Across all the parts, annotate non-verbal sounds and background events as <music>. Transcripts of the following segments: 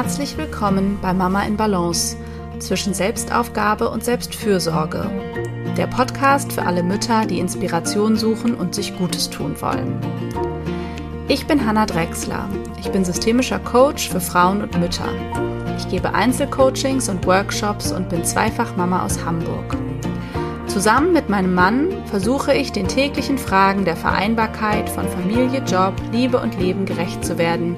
Herzlich willkommen bei Mama in Balance zwischen Selbstaufgabe und Selbstfürsorge. Der Podcast für alle Mütter, die Inspiration suchen und sich Gutes tun wollen. Ich bin Hanna Drexler. Ich bin systemischer Coach für Frauen und Mütter. Ich gebe Einzelcoachings und Workshops und bin zweifach Mama aus Hamburg. Zusammen mit meinem Mann versuche ich, den täglichen Fragen der Vereinbarkeit von Familie, Job, Liebe und Leben gerecht zu werden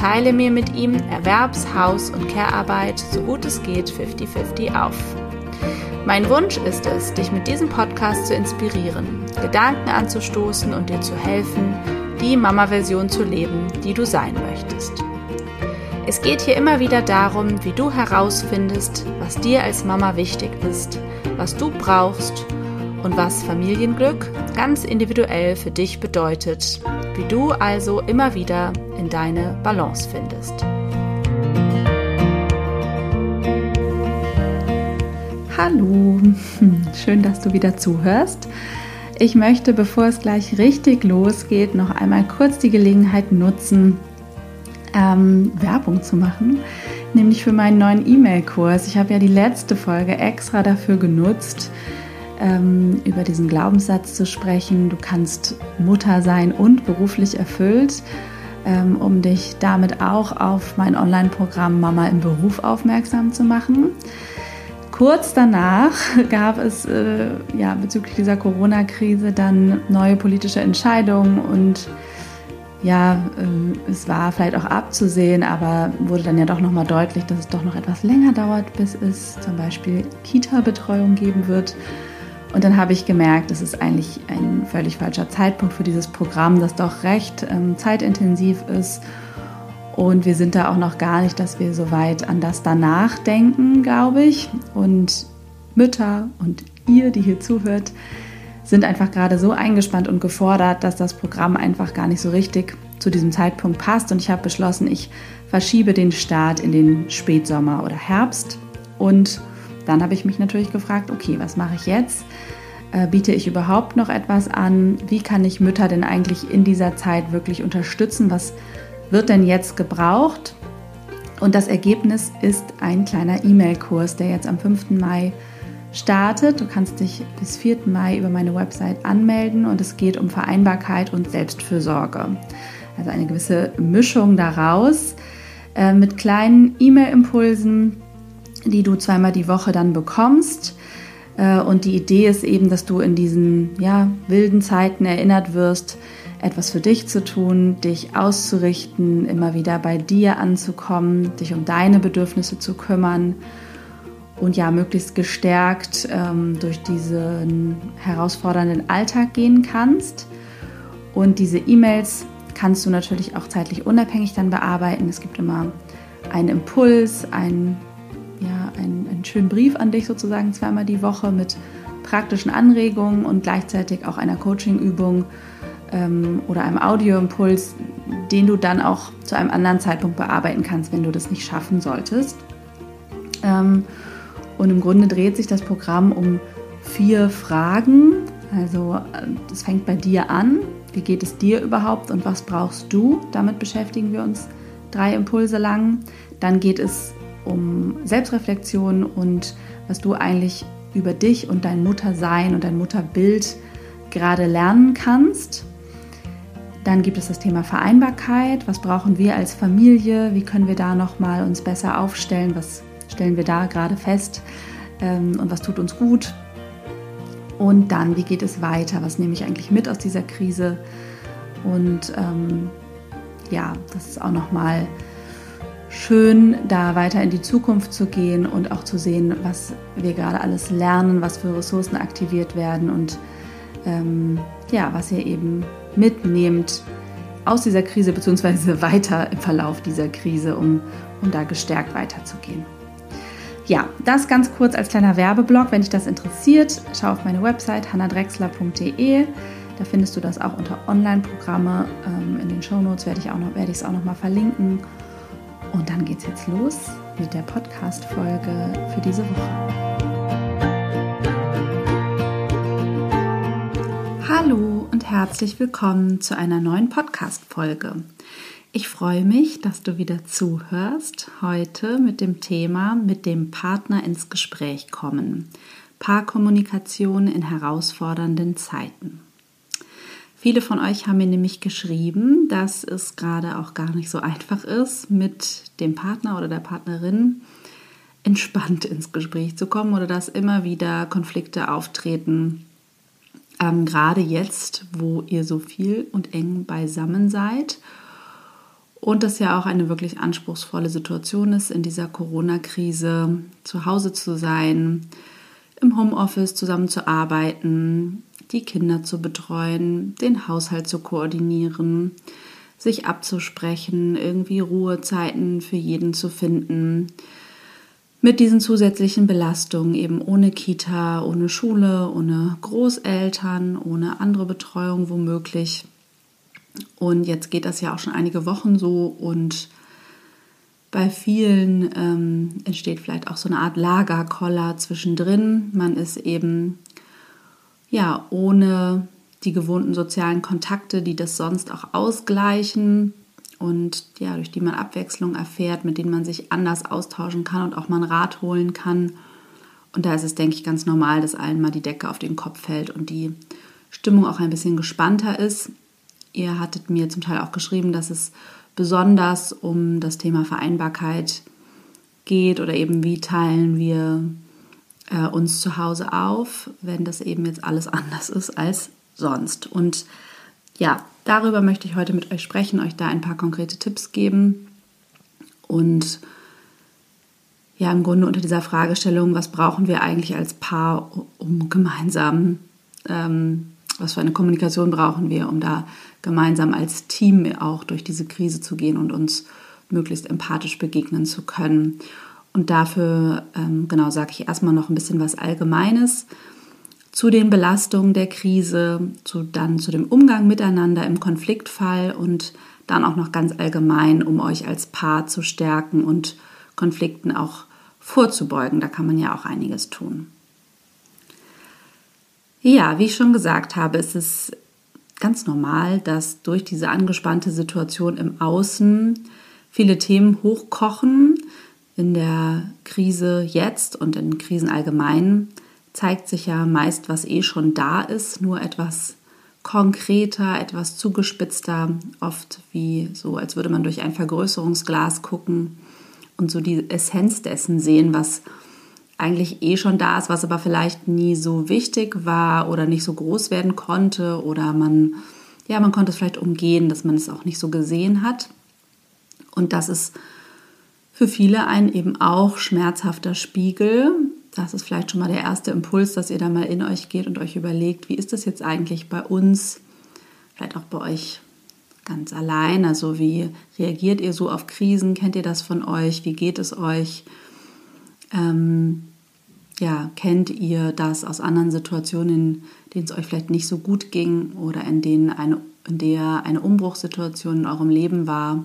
teile mir mit ihm Erwerbs-, Haus- und Care-Arbeit so gut es geht 50-50 auf. Mein Wunsch ist es, dich mit diesem Podcast zu inspirieren, Gedanken anzustoßen und dir zu helfen, die Mama-Version zu leben, die du sein möchtest. Es geht hier immer wieder darum, wie du herausfindest, was dir als Mama wichtig ist, was du brauchst und was Familienglück ganz individuell für dich bedeutet, wie du also immer wieder in deine Balance findest. Hallo, <laughs> schön, dass du wieder zuhörst. Ich möchte, bevor es gleich richtig losgeht, noch einmal kurz die Gelegenheit nutzen, ähm, Werbung zu machen, nämlich für meinen neuen E-Mail-Kurs. Ich habe ja die letzte Folge extra dafür genutzt, ähm, über diesen Glaubenssatz zu sprechen. Du kannst Mutter sein und beruflich erfüllt, ähm, um dich damit auch auf mein Online-Programm Mama im Beruf aufmerksam zu machen. Kurz danach <laughs> gab es äh, ja, bezüglich dieser Corona-Krise dann neue politische Entscheidungen und ja, äh, es war vielleicht auch abzusehen, aber wurde dann ja doch nochmal deutlich, dass es doch noch etwas länger dauert, bis es zum Beispiel Kita-Betreuung geben wird. Und dann habe ich gemerkt, es ist eigentlich ein völlig falscher Zeitpunkt für dieses Programm, das doch recht ähm, zeitintensiv ist. Und wir sind da auch noch gar nicht, dass wir so weit an das danach denken, glaube ich. Und Mütter und ihr, die hier zuhört, sind einfach gerade so eingespannt und gefordert, dass das Programm einfach gar nicht so richtig zu diesem Zeitpunkt passt. Und ich habe beschlossen, ich verschiebe den Start in den Spätsommer oder Herbst. Und dann habe ich mich natürlich gefragt, okay, was mache ich jetzt? Äh, biete ich überhaupt noch etwas an? Wie kann ich Mütter denn eigentlich in dieser Zeit wirklich unterstützen? Was wird denn jetzt gebraucht? Und das Ergebnis ist ein kleiner E-Mail-Kurs, der jetzt am 5. Mai startet. Du kannst dich bis 4. Mai über meine Website anmelden und es geht um Vereinbarkeit und Selbstfürsorge. Also eine gewisse Mischung daraus äh, mit kleinen E-Mail-Impulsen, die du zweimal die Woche dann bekommst. Äh, und die Idee ist eben, dass du in diesen ja, wilden Zeiten erinnert wirst, etwas für dich zu tun, dich auszurichten, immer wieder bei dir anzukommen, dich um deine Bedürfnisse zu kümmern und ja, möglichst gestärkt ähm, durch diesen herausfordernden Alltag gehen kannst. Und diese E-Mails kannst du natürlich auch zeitlich unabhängig dann bearbeiten. Es gibt immer einen Impuls, einen, ja, einen, einen schönen Brief an dich sozusagen zweimal die Woche mit praktischen Anregungen und gleichzeitig auch einer Coaching-Übung ähm, oder einem Audioimpuls, den du dann auch zu einem anderen Zeitpunkt bearbeiten kannst, wenn du das nicht schaffen solltest. Ähm, und im Grunde dreht sich das Programm um vier Fragen. Also es fängt bei dir an. Wie geht es dir überhaupt und was brauchst du? Damit beschäftigen wir uns drei Impulse lang. Dann geht es um Selbstreflexion und was du eigentlich über dich und dein Muttersein und dein Mutterbild gerade lernen kannst. Dann gibt es das Thema Vereinbarkeit. Was brauchen wir als Familie? Wie können wir da noch mal uns besser aufstellen? Was stellen wir da gerade fest ähm, und was tut uns gut. Und dann, wie geht es weiter? Was nehme ich eigentlich mit aus dieser Krise? Und ähm, ja, das ist auch nochmal schön, da weiter in die Zukunft zu gehen und auch zu sehen, was wir gerade alles lernen, was für Ressourcen aktiviert werden und ähm, ja, was ihr eben mitnehmt aus dieser Krise, beziehungsweise <laughs> weiter im Verlauf dieser Krise, um, um da gestärkt weiterzugehen. Ja, das ganz kurz als kleiner Werbeblock. Wenn dich das interessiert, schau auf meine Website hannadrexler.de. Da findest du das auch unter Online-Programme. Ähm, in den Shownotes werde ich es auch noch mal verlinken. Und dann geht es jetzt los mit der Podcast-Folge für diese Woche. Hallo und herzlich willkommen zu einer neuen Podcast-Folge. Ich freue mich, dass du wieder zuhörst. Heute mit dem Thema mit dem Partner ins Gespräch kommen. Paarkommunikation in herausfordernden Zeiten. Viele von euch haben mir nämlich geschrieben, dass es gerade auch gar nicht so einfach ist, mit dem Partner oder der Partnerin entspannt ins Gespräch zu kommen oder dass immer wieder Konflikte auftreten. Ähm, gerade jetzt, wo ihr so viel und eng beisammen seid und das ja auch eine wirklich anspruchsvolle Situation ist, in dieser Corona-Krise zu Hause zu sein, im Homeoffice zusammenzuarbeiten, die Kinder zu betreuen, den Haushalt zu koordinieren, sich abzusprechen, irgendwie Ruhezeiten für jeden zu finden. Mit diesen zusätzlichen Belastungen eben ohne Kita, ohne Schule, ohne Großeltern, ohne andere Betreuung womöglich. Und jetzt geht das ja auch schon einige Wochen so und bei vielen ähm, entsteht vielleicht auch so eine Art Lagerkoller zwischendrin. Man ist eben ja ohne die gewohnten sozialen Kontakte, die das sonst auch ausgleichen und ja, durch die man Abwechslung erfährt, mit denen man sich anders austauschen kann und auch mal einen Rat holen kann. Und da ist es, denke ich, ganz normal, dass allen mal die Decke auf den Kopf fällt und die Stimmung auch ein bisschen gespannter ist. Ihr hattet mir zum Teil auch geschrieben, dass es besonders um das Thema Vereinbarkeit geht oder eben wie teilen wir äh, uns zu Hause auf, wenn das eben jetzt alles anders ist als sonst. Und ja, darüber möchte ich heute mit euch sprechen, euch da ein paar konkrete Tipps geben und ja, im Grunde unter dieser Fragestellung, was brauchen wir eigentlich als Paar, um gemeinsam ähm, was für eine Kommunikation brauchen wir, um da gemeinsam als Team auch durch diese Krise zu gehen und uns möglichst empathisch begegnen zu können. Und dafür, ähm, genau, sage ich erstmal noch ein bisschen was Allgemeines zu den Belastungen der Krise, zu, dann zu dem Umgang miteinander im Konfliktfall und dann auch noch ganz allgemein, um euch als Paar zu stärken und Konflikten auch vorzubeugen. Da kann man ja auch einiges tun. Ja, wie ich schon gesagt habe, ist es ganz normal, dass durch diese angespannte Situation im Außen viele Themen hochkochen. In der Krise jetzt und in Krisen allgemein zeigt sich ja meist, was eh schon da ist, nur etwas konkreter, etwas zugespitzter, oft wie so, als würde man durch ein Vergrößerungsglas gucken und so die Essenz dessen sehen, was eigentlich eh schon da ist, was aber vielleicht nie so wichtig war oder nicht so groß werden konnte oder man, ja, man konnte es vielleicht umgehen, dass man es auch nicht so gesehen hat. Und das ist für viele ein eben auch schmerzhafter Spiegel. Das ist vielleicht schon mal der erste Impuls, dass ihr da mal in euch geht und euch überlegt, wie ist das jetzt eigentlich bei uns, vielleicht auch bei euch ganz allein. Also wie reagiert ihr so auf Krisen? Kennt ihr das von euch? Wie geht es euch? Ähm, ja, kennt ihr das aus anderen Situationen, in denen es euch vielleicht nicht so gut ging oder in denen eine, in der eine Umbruchssituation in eurem Leben war?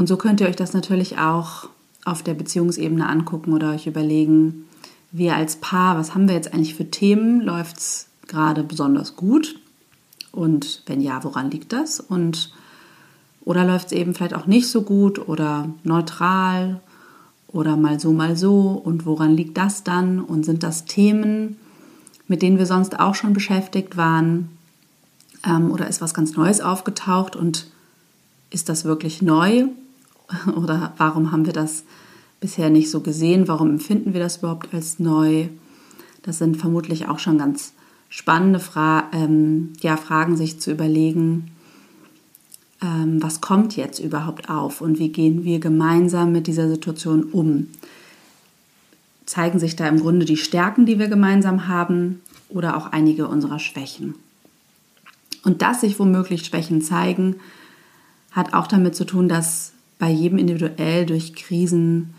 Und so könnt ihr euch das natürlich auch auf der Beziehungsebene angucken oder euch überlegen, wir als Paar, was haben wir jetzt eigentlich für Themen? Läuft es gerade besonders gut? Und wenn ja, woran liegt das? Und oder läuft es eben vielleicht auch nicht so gut oder neutral oder mal so, mal so und woran liegt das dann und sind das Themen, mit denen wir sonst auch schon beschäftigt waren ähm, oder ist was ganz Neues aufgetaucht und ist das wirklich neu oder warum haben wir das bisher nicht so gesehen, warum empfinden wir das überhaupt als neu? Das sind vermutlich auch schon ganz spannende Fra ähm, ja, Fragen, sich zu überlegen, ähm, was kommt jetzt überhaupt auf und wie gehen wir gemeinsam mit dieser Situation um. Zeigen sich da im Grunde die Stärken, die wir gemeinsam haben oder auch einige unserer Schwächen. Und dass sich womöglich Schwächen zeigen, hat auch damit zu tun, dass bei jedem individuell durch Krisen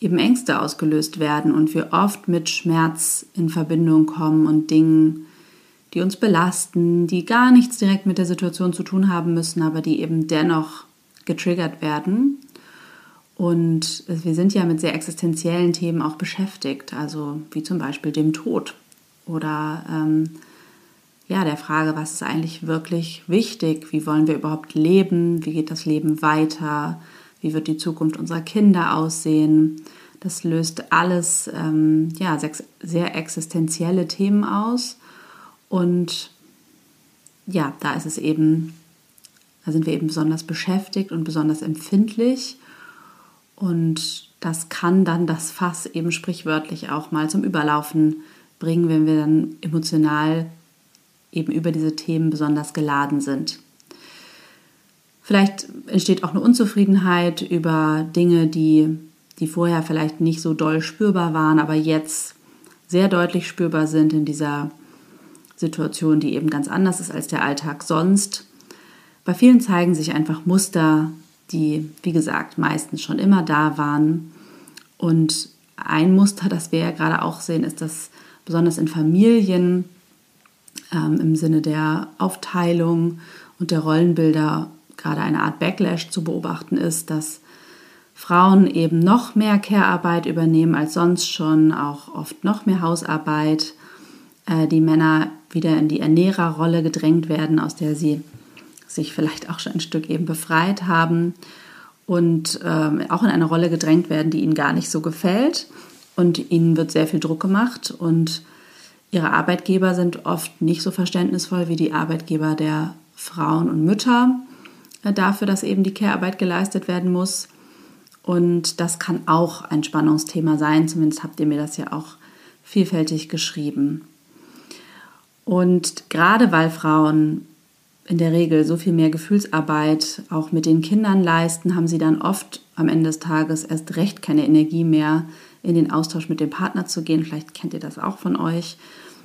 eben Ängste ausgelöst werden und wir oft mit Schmerz in Verbindung kommen und Dingen, die uns belasten, die gar nichts direkt mit der Situation zu tun haben müssen, aber die eben dennoch getriggert werden. Und wir sind ja mit sehr existenziellen Themen auch beschäftigt, also wie zum Beispiel dem Tod oder ähm, ja, der Frage, was ist eigentlich wirklich wichtig? Wie wollen wir überhaupt leben? Wie geht das Leben weiter? Wie wird die Zukunft unserer Kinder aussehen? Das löst alles ähm, ja, sehr existenzielle Themen aus. Und ja, da ist es eben, da sind wir eben besonders beschäftigt und besonders empfindlich. Und das kann dann das Fass eben sprichwörtlich auch mal zum Überlaufen bringen, wenn wir dann emotional eben über diese Themen besonders geladen sind. Vielleicht entsteht auch eine Unzufriedenheit über Dinge, die, die vorher vielleicht nicht so doll spürbar waren, aber jetzt sehr deutlich spürbar sind in dieser Situation, die eben ganz anders ist als der Alltag sonst. Bei vielen zeigen sich einfach Muster, die, wie gesagt, meistens schon immer da waren. Und ein Muster, das wir ja gerade auch sehen, ist, dass besonders in Familien ähm, im Sinne der Aufteilung und der Rollenbilder gerade eine Art Backlash zu beobachten ist, dass Frauen eben noch mehr Care-Arbeit übernehmen als sonst schon, auch oft noch mehr Hausarbeit, äh, die Männer wieder in die Ernährerrolle gedrängt werden, aus der sie sich vielleicht auch schon ein Stück eben befreit haben und ähm, auch in eine Rolle gedrängt werden, die ihnen gar nicht so gefällt. Und ihnen wird sehr viel Druck gemacht und ihre Arbeitgeber sind oft nicht so verständnisvoll wie die Arbeitgeber der Frauen und Mütter dafür, dass eben die Care-Arbeit geleistet werden muss. Und das kann auch ein Spannungsthema sein, zumindest habt ihr mir das ja auch vielfältig geschrieben. Und gerade weil Frauen in der Regel so viel mehr Gefühlsarbeit auch mit den Kindern leisten, haben sie dann oft am Ende des Tages erst recht keine Energie mehr, in den Austausch mit dem Partner zu gehen. Vielleicht kennt ihr das auch von euch,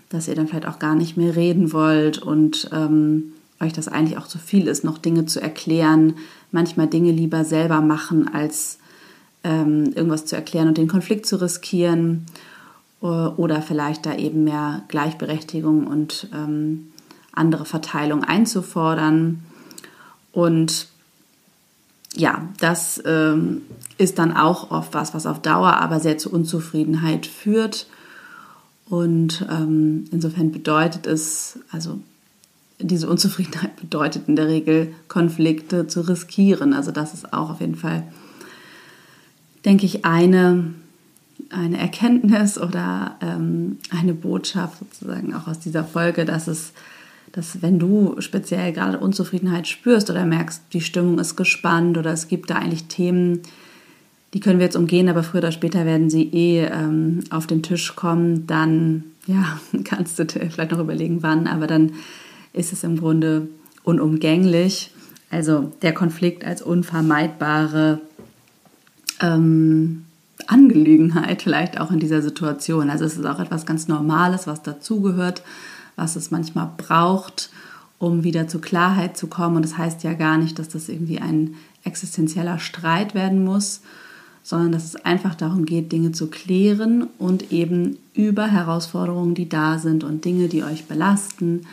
dass ihr dann vielleicht auch gar nicht mehr reden wollt und ähm, euch das eigentlich auch zu viel ist, noch Dinge zu erklären, manchmal Dinge lieber selber machen, als ähm, irgendwas zu erklären und den Konflikt zu riskieren oder vielleicht da eben mehr Gleichberechtigung und ähm, andere Verteilung einzufordern. Und ja, das ähm, ist dann auch oft was, was auf Dauer aber sehr zu Unzufriedenheit führt. Und ähm, insofern bedeutet es, also diese Unzufriedenheit bedeutet in der Regel Konflikte zu riskieren. Also das ist auch auf jeden Fall, denke ich, eine, eine Erkenntnis oder ähm, eine Botschaft sozusagen auch aus dieser Folge, dass es dass wenn du speziell gerade Unzufriedenheit spürst oder merkst, die Stimmung ist gespannt oder es gibt da eigentlich Themen, die können wir jetzt umgehen, aber früher oder später werden sie eh ähm, auf den Tisch kommen, dann ja, <laughs> kannst du dir vielleicht noch überlegen, wann, aber dann ist es im Grunde unumgänglich. Also der Konflikt als unvermeidbare ähm, Angelegenheit vielleicht auch in dieser Situation. Also es ist auch etwas ganz Normales, was dazugehört was es manchmal braucht, um wieder zur Klarheit zu kommen. Und das heißt ja gar nicht, dass das irgendwie ein existenzieller Streit werden muss, sondern dass es einfach darum geht, Dinge zu klären und eben über Herausforderungen, die da sind und Dinge, die euch belasten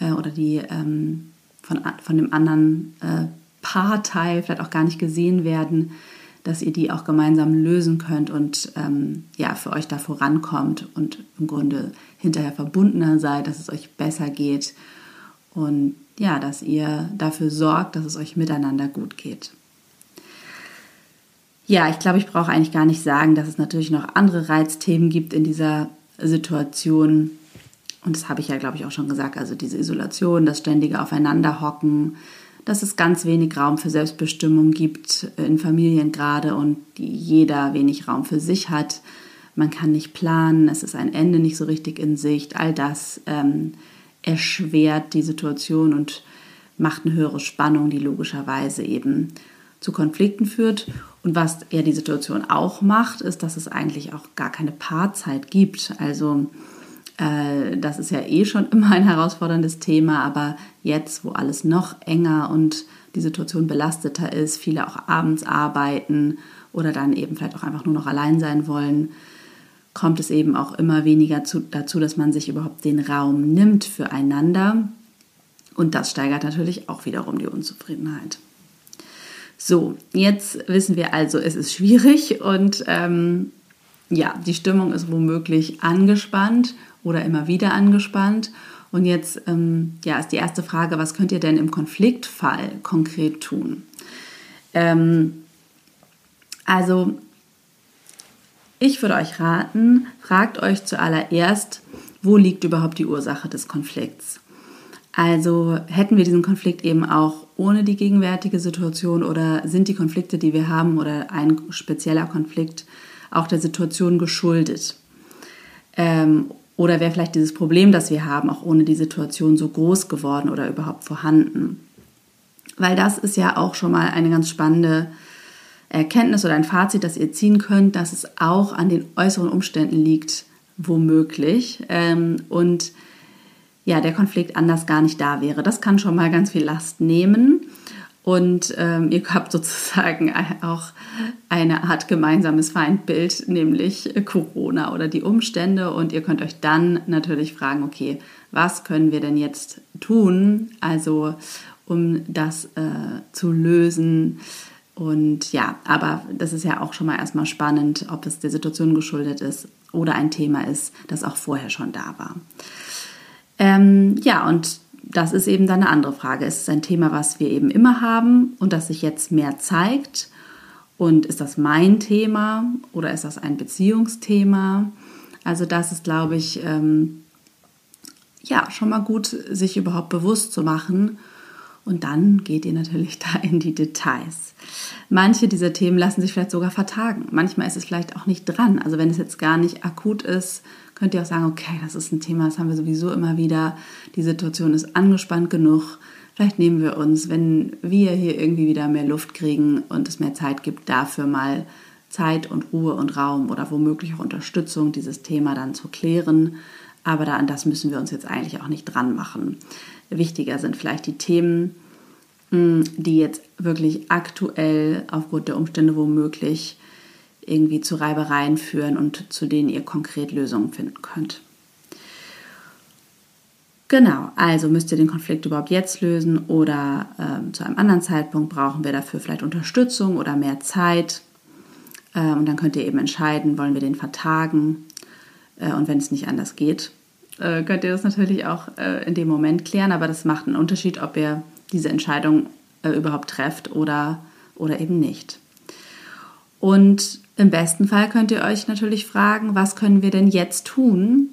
äh, oder die ähm, von, von dem anderen äh, Paarteil vielleicht auch gar nicht gesehen werden, dass ihr die auch gemeinsam lösen könnt und ähm, ja, für euch da vorankommt und im Grunde hinterher verbundener seid, dass es euch besser geht und ja, dass ihr dafür sorgt, dass es euch miteinander gut geht. Ja, ich glaube, ich brauche eigentlich gar nicht sagen, dass es natürlich noch andere Reizthemen gibt in dieser Situation. Und das habe ich ja, glaube ich, auch schon gesagt. Also diese Isolation, das ständige Aufeinanderhocken, dass es ganz wenig Raum für Selbstbestimmung gibt in Familien gerade und jeder wenig Raum für sich hat. Man kann nicht planen, es ist ein Ende nicht so richtig in Sicht. All das ähm, erschwert die Situation und macht eine höhere Spannung, die logischerweise eben zu Konflikten führt. Und was ja die Situation auch macht, ist, dass es eigentlich auch gar keine Paarzeit gibt. Also das ist ja eh schon <laughs> immer ein herausforderndes Thema, aber jetzt, wo alles noch enger und die Situation belasteter ist, viele auch abends arbeiten oder dann eben vielleicht auch einfach nur noch allein sein wollen, kommt es eben auch immer weniger zu, dazu, dass man sich überhaupt den Raum nimmt füreinander. Und das steigert natürlich auch wiederum die Unzufriedenheit. So, jetzt wissen wir also, es ist schwierig und ähm, ja, die Stimmung ist womöglich angespannt oder immer wieder angespannt. Und jetzt ähm, ja, ist die erste Frage, was könnt ihr denn im Konfliktfall konkret tun? Ähm, also ich würde euch raten, fragt euch zuallererst, wo liegt überhaupt die Ursache des Konflikts? Also hätten wir diesen Konflikt eben auch ohne die gegenwärtige Situation oder sind die Konflikte, die wir haben oder ein spezieller Konflikt auch der Situation geschuldet? Ähm, oder wäre vielleicht dieses Problem, das wir haben, auch ohne die Situation so groß geworden oder überhaupt vorhanden? Weil das ist ja auch schon mal eine ganz spannende Erkenntnis oder ein Fazit, das ihr ziehen könnt, dass es auch an den äußeren Umständen liegt, womöglich. Ähm, und ja, der Konflikt anders gar nicht da wäre. Das kann schon mal ganz viel Last nehmen. Und ähm, ihr habt sozusagen <laughs> auch eine Art gemeinsames Feindbild, nämlich Corona oder die Umstände. Und ihr könnt euch dann natürlich fragen, okay, was können wir denn jetzt tun, also um das äh, zu lösen? Und ja, aber das ist ja auch schon mal erstmal spannend, ob es der Situation geschuldet ist oder ein Thema ist, das auch vorher schon da war. Ähm, ja, und das ist eben dann eine andere Frage. Ist es ein Thema, was wir eben immer haben und das sich jetzt mehr zeigt? Und ist das mein Thema oder ist das ein Beziehungsthema? Also das ist, glaube ich, ähm, ja, schon mal gut, sich überhaupt bewusst zu machen und dann geht ihr natürlich <laughs> da in die Details. Manche dieser Themen lassen sich vielleicht sogar vertagen. Manchmal ist es vielleicht auch nicht dran. Also wenn es jetzt gar nicht akut ist, könnt ihr auch sagen, okay, das ist ein Thema, das haben wir sowieso immer wieder. Die Situation ist angespannt genug. Vielleicht nehmen wir uns, wenn wir hier irgendwie wieder mehr Luft kriegen und es mehr Zeit gibt, dafür mal Zeit und Ruhe und Raum oder womöglich auch Unterstützung, dieses Thema dann zu klären. Aber da an das müssen wir uns jetzt eigentlich auch nicht dran machen. Wichtiger sind vielleicht die Themen, hm, die jetzt wirklich aktuell aufgrund der Umstände womöglich irgendwie zu Reibereien führen und zu denen ihr konkret Lösungen finden könnt. Genau, also müsst ihr den Konflikt überhaupt jetzt lösen oder äh, zu einem anderen Zeitpunkt brauchen wir dafür vielleicht Unterstützung oder mehr Zeit. Äh, und dann könnt ihr eben entscheiden, wollen wir den vertagen. Äh, und wenn es nicht anders geht, äh, könnt ihr das natürlich auch äh, in dem Moment klären, aber das macht einen Unterschied, ob ihr diese Entscheidung äh, überhaupt trefft oder, oder eben nicht. Und im besten Fall könnt ihr euch natürlich fragen, was können wir denn jetzt tun,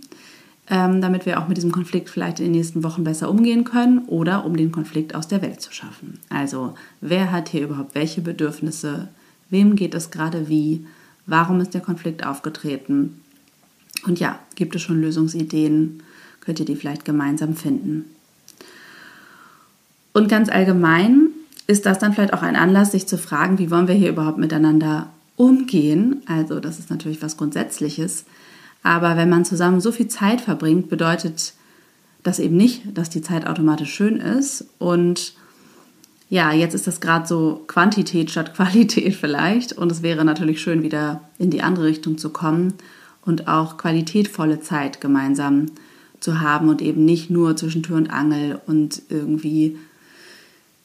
ähm, damit wir auch mit diesem Konflikt vielleicht in den nächsten Wochen besser umgehen können oder um den Konflikt aus der Welt zu schaffen. Also wer hat hier überhaupt welche Bedürfnisse, wem geht es gerade wie, warum ist der Konflikt aufgetreten und ja, gibt es schon Lösungsideen? Könnt ihr die vielleicht gemeinsam finden? Und ganz allgemein ist das dann vielleicht auch ein Anlass, sich zu fragen, wie wollen wir hier überhaupt miteinander umgehen? Also das ist natürlich was Grundsätzliches. Aber wenn man zusammen so viel Zeit verbringt, bedeutet das eben nicht, dass die Zeit automatisch schön ist. Und ja, jetzt ist das gerade so Quantität statt <laughs> Qualität vielleicht. Und es wäre natürlich schön, wieder in die andere Richtung zu kommen und auch qualitätvolle Zeit gemeinsam zu haben und eben nicht nur zwischen Tür und Angel und irgendwie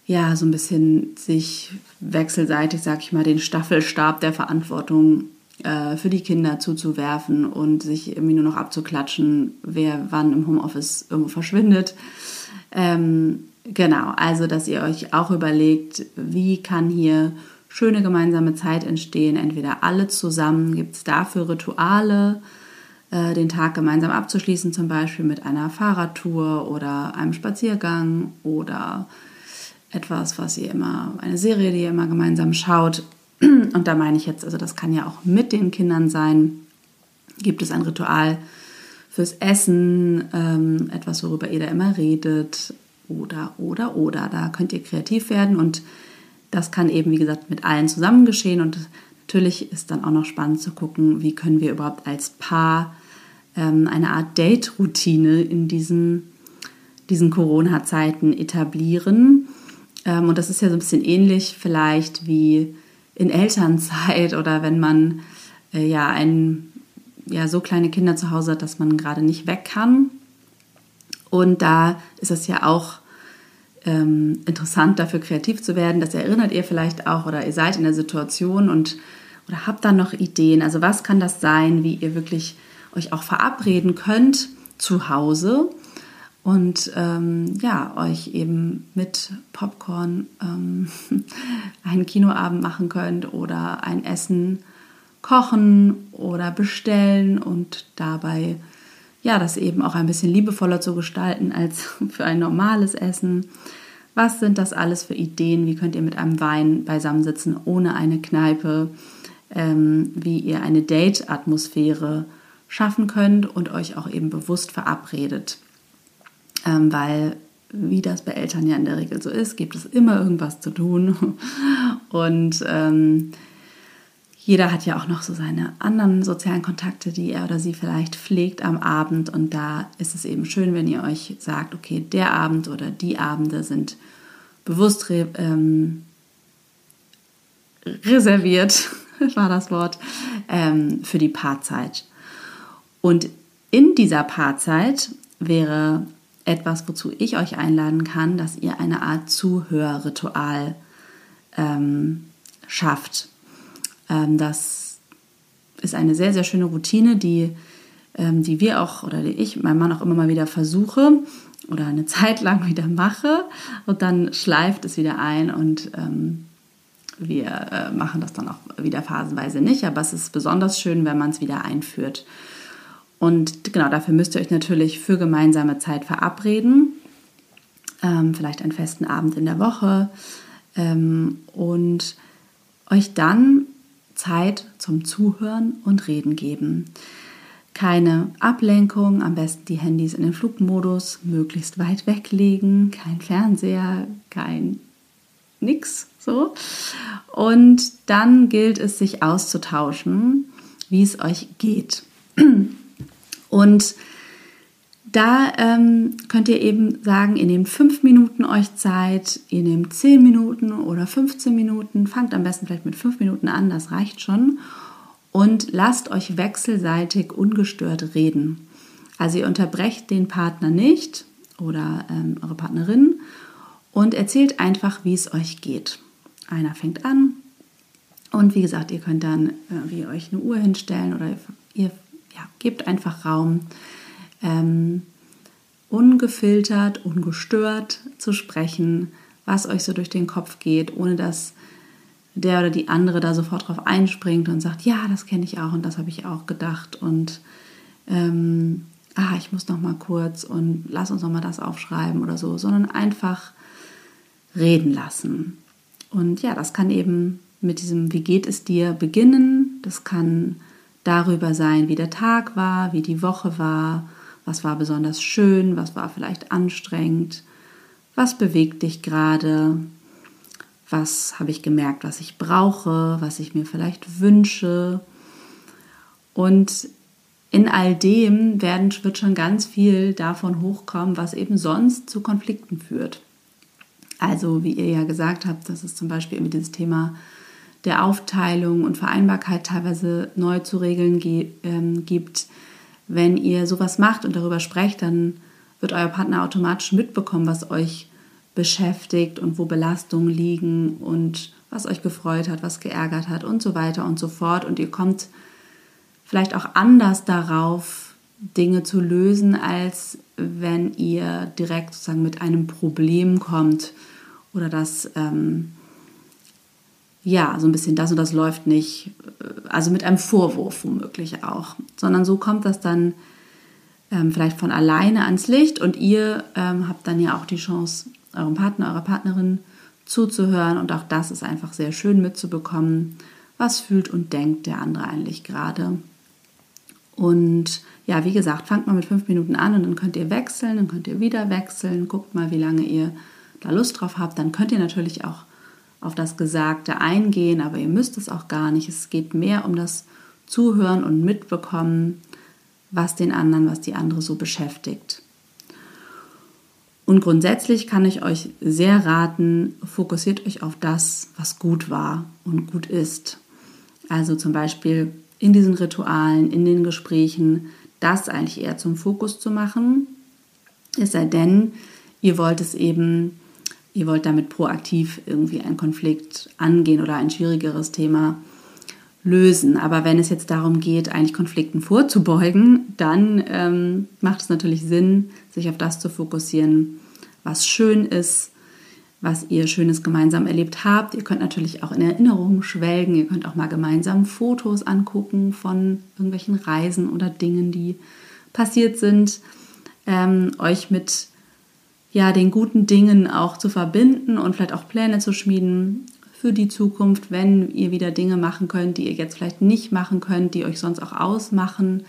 ja so ein bisschen sich wechselseitig, sag ich mal, den Staffelstab der Verantwortung äh, für die Kinder zuzuwerfen und sich irgendwie nur noch abzuklatschen, wer wann im Homeoffice irgendwo verschwindet. Ähm, genau, also dass ihr euch auch überlegt, wie kann hier schöne gemeinsame Zeit entstehen, entweder alle zusammen, gibt es dafür Rituale, äh, den Tag gemeinsam abzuschließen, zum Beispiel mit einer Fahrradtour oder einem Spaziergang oder etwas, was ihr immer, eine Serie, die ihr immer gemeinsam schaut. <clears throat> Und da meine ich jetzt, also das kann ja auch mit den Kindern sein. Gibt es ein Ritual fürs Essen, ähm, etwas, worüber ihr da immer redet oder, oder, oder. Da könnt ihr kreativ werden und das kann eben, wie gesagt, mit allen zusammen geschehen und natürlich ist dann auch noch spannend zu gucken, wie können wir überhaupt als Paar ähm, eine Art Date-Routine in diesen, diesen Corona-Zeiten etablieren. Ähm, und das ist ja so ein bisschen ähnlich vielleicht wie in Elternzeit oder wenn man äh, ja, ein, ja so kleine Kinder zu Hause hat, dass man gerade nicht weg kann. Und da ist es ja auch ähm, interessant, dafür kreativ zu werden. Das erinnert ihr vielleicht auch oder ihr seid in der Situation und oder habt dann noch Ideen. Also was kann das sein, wie ihr wirklich euch auch verabreden könnt zu Hause und ähm, ja, euch eben mit Popcorn ähm, <laughs> einen Kinoabend machen könnt oder ein Essen kochen oder bestellen und dabei ja, das eben auch ein bisschen liebevoller zu gestalten als <laughs> für ein normales Essen. Was sind das alles für Ideen? Wie könnt ihr mit einem Wein beisammensitzen ohne eine Kneipe? Ähm, wie ihr eine Date-Atmosphäre schaffen könnt und euch auch eben bewusst verabredet. Ähm, weil, wie das bei Eltern ja in der Regel so ist, gibt es immer irgendwas zu tun. <laughs> Und ähm, jeder hat ja auch noch so seine anderen sozialen Kontakte, die er oder sie vielleicht pflegt am Abend. Und da ist es eben schön, wenn ihr euch sagt, okay, der Abend oder die Abende sind bewusst re ähm, reserviert, <laughs> war das Wort, ähm, für die Paarzeit. Und in dieser Paarzeit wäre etwas, wozu ich euch einladen kann, dass ihr eine Art Zuhörritual ähm, schafft. Ähm, das ist eine sehr, sehr schöne Routine, die, ähm, die wir auch oder die ich, mein Mann auch immer mal wieder versuche oder eine <laughs> Zeit lang wieder mache und dann schleift es wieder ein und ähm, wir äh, machen das dann auch wieder phasenweise nicht, aber es ist besonders schön, wenn man es wieder einführt. Und genau dafür müsst ihr euch natürlich für gemeinsame Zeit verabreden, ähm, vielleicht einen festen Abend in der Woche ähm, und euch dann Zeit zum Zuhören und Reden geben. Keine Ablenkung, am besten die Handys in den Flugmodus, möglichst weit weglegen, kein Fernseher, kein nix so. Und dann gilt es, sich auszutauschen, wie es euch geht. <clears throat> Und da ähm, könnt ihr eben sagen, ihr nehmt fünf Minuten euch Zeit, ihr nehmt zehn Minuten oder 15 Minuten, fangt am besten vielleicht mit fünf Minuten an, das reicht schon. Und lasst euch wechselseitig ungestört reden. Also ihr unterbrecht den Partner nicht oder ähm, eure Partnerin und erzählt einfach, wie es euch geht. Einer fängt an und wie gesagt, ihr könnt dann irgendwie euch eine Uhr hinstellen oder ihr ja, gebt einfach Raum ähm, ungefiltert, ungestört zu sprechen, was euch so durch den Kopf geht, ohne dass der oder die andere da sofort drauf einspringt und sagt, ja, das kenne ich auch und das habe ich auch gedacht und ähm, ah, ich muss noch mal kurz und lass uns noch mal das aufschreiben oder so, sondern einfach reden lassen. Und ja, das kann eben mit diesem Wie geht es dir beginnen. Das kann darüber sein, wie der Tag war, wie die Woche war, was war besonders schön, was war vielleicht anstrengend, was bewegt dich gerade, was habe ich gemerkt, was ich brauche, was ich mir vielleicht wünsche. Und in all dem werden, wird schon ganz viel davon hochkommen, was eben sonst zu Konflikten führt. Also, wie ihr ja gesagt habt, das ist zum Beispiel irgendwie dieses Thema der Aufteilung und Vereinbarkeit teilweise neu zu regeln ähm, gibt wenn ihr sowas macht und darüber sprecht, dann wird euer Partner automatisch mitbekommen, was euch beschäftigt und wo Belastungen liegen und was euch gefreut hat, was geärgert hat und so weiter und so fort. Und ihr kommt vielleicht auch anders darauf, Dinge zu lösen, als wenn ihr direkt sozusagen mit einem Problem kommt oder das ähm, ja, so ein bisschen das und das läuft nicht, äh, also mit einem Vorwurf womöglich auch, sondern so kommt das dann ähm, vielleicht von alleine ans Licht und ihr ähm, habt dann ja auch die Chance, eurem Partner, eurer Partnerin zuzuhören und auch das ist einfach sehr schön mitzubekommen, was fühlt und denkt der andere eigentlich gerade. Und ja, wie gesagt, fangt mal mit fünf Minuten an und dann könnt ihr wechseln, dann könnt ihr wieder wechseln, guckt mal, wie lange ihr da Lust drauf habt. Dann könnt ihr natürlich auch auf das Gesagte eingehen, aber ihr müsst es auch gar nicht. Es geht mehr um das Zuhören und Mitbekommen, was den anderen, was die andere so beschäftigt. Und grundsätzlich kann ich euch sehr raten, fokussiert euch auf das, was gut war und gut ist. Also zum Beispiel in diesen Ritualen, in den Gesprächen, das eigentlich eher zum Fokus zu machen. Es sei denn, ihr wollt es eben ihr wollt damit proaktiv irgendwie einen Konflikt angehen oder ein schwierigeres Thema lösen. Aber wenn es jetzt darum geht, eigentlich Konflikten vorzubeugen, dann ähm, macht es natürlich Sinn, sich auf das zu fokussieren, was schön ist, was ihr Schönes gemeinsam erlebt habt. Ihr könnt natürlich auch in Erinnerungen schwelgen. Ihr könnt auch mal gemeinsam Fotos angucken von irgendwelchen Reisen oder Dingen, die passiert sind. Ähm, euch mit ja, den guten Dingen auch zu verbinden und vielleicht auch Pläne zu schmieden für die Zukunft, wenn ihr wieder Dinge machen könnt, die ihr jetzt vielleicht nicht machen könnt, die euch sonst auch ausmachen.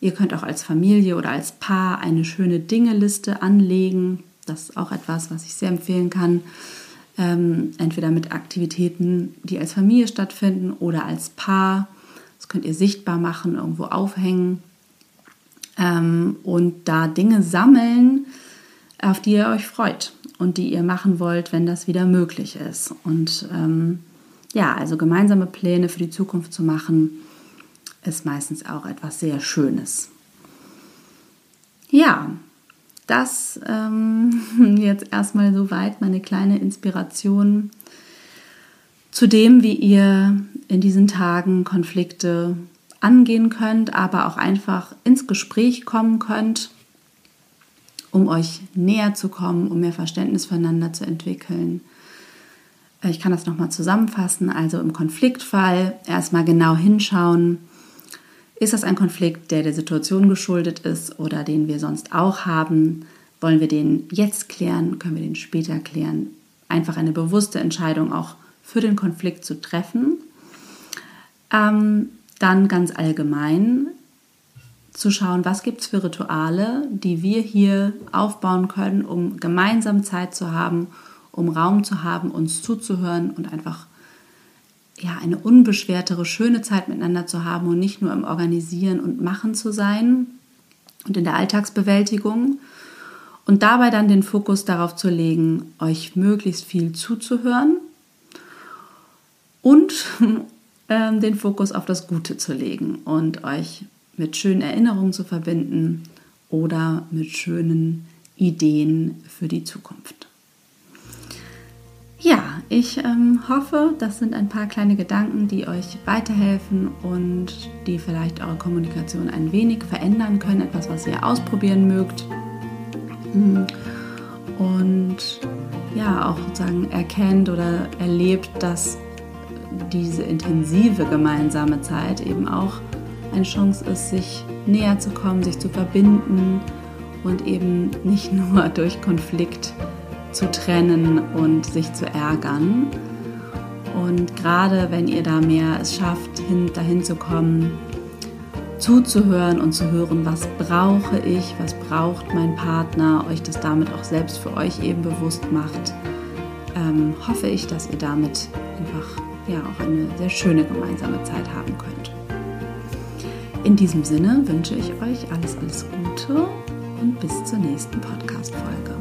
Ihr könnt auch als Familie oder als Paar eine schöne Dingeliste anlegen. Das ist auch etwas, was ich sehr empfehlen kann. Ähm, entweder mit Aktivitäten, die als Familie stattfinden oder als Paar. Das könnt ihr sichtbar machen, irgendwo aufhängen ähm, und da Dinge sammeln, auf die ihr euch freut und die ihr machen wollt, wenn das wieder möglich ist. Und ähm, ja, also gemeinsame Pläne für die Zukunft zu machen, ist meistens auch etwas sehr Schönes. Ja, das ähm, <laughs> jetzt erstmal soweit meine kleine Inspiration zu dem, wie ihr in diesen Tagen Konflikte angehen könnt, aber auch einfach ins Gespräch kommen könnt um euch näher zu kommen, um mehr Verständnis füreinander zu entwickeln. Äh, ich kann das nochmal zusammenfassen. Also im Konfliktfall erstmal genau hinschauen, ist das ein Konflikt, der der Situation geschuldet ist oder den wir sonst auch haben? Wollen wir den jetzt klären? Können wir den später klären? Einfach eine bewusste Entscheidung auch für den Konflikt zu treffen. Ähm, dann ganz allgemein zu schauen, was gibt es für Rituale, die wir hier aufbauen können, um gemeinsam Zeit zu haben, um Raum zu haben, uns zuzuhören und einfach ja, eine unbeschwertere, schöne Zeit miteinander zu haben und nicht nur im Organisieren und Machen zu sein und in der Alltagsbewältigung. Und dabei dann den Fokus darauf zu legen, euch möglichst viel zuzuhören und <laughs> äh, den Fokus auf das Gute zu legen und euch mit schönen Erinnerungen zu verbinden oder mit schönen Ideen für die Zukunft. Ja, ich ähm, hoffe, das sind ein paar kleine Gedanken, die euch weiterhelfen und die vielleicht eure Kommunikation ein wenig verändern können, etwas, was ihr ausprobieren mögt. Und ja, auch sozusagen erkennt oder erlebt, dass diese intensive gemeinsame Zeit eben auch eine Chance ist, sich näher zu kommen, sich zu verbinden und eben nicht <laughs> nur durch Konflikt zu trennen und sich zu ärgern. Und gerade wenn ihr da mehr es schafft, hin, dahin zu kommen, zuzuhören und zu hören, was brauche ich, was braucht mein Partner, euch das damit auch selbst für euch eben bewusst macht, ähm, hoffe ich, dass ihr damit einfach ja auch eine sehr schöne gemeinsame Zeit haben könnt. In diesem Sinne wünsche ich euch alles, alles Gute und bis zur nächsten Podcast-Folge.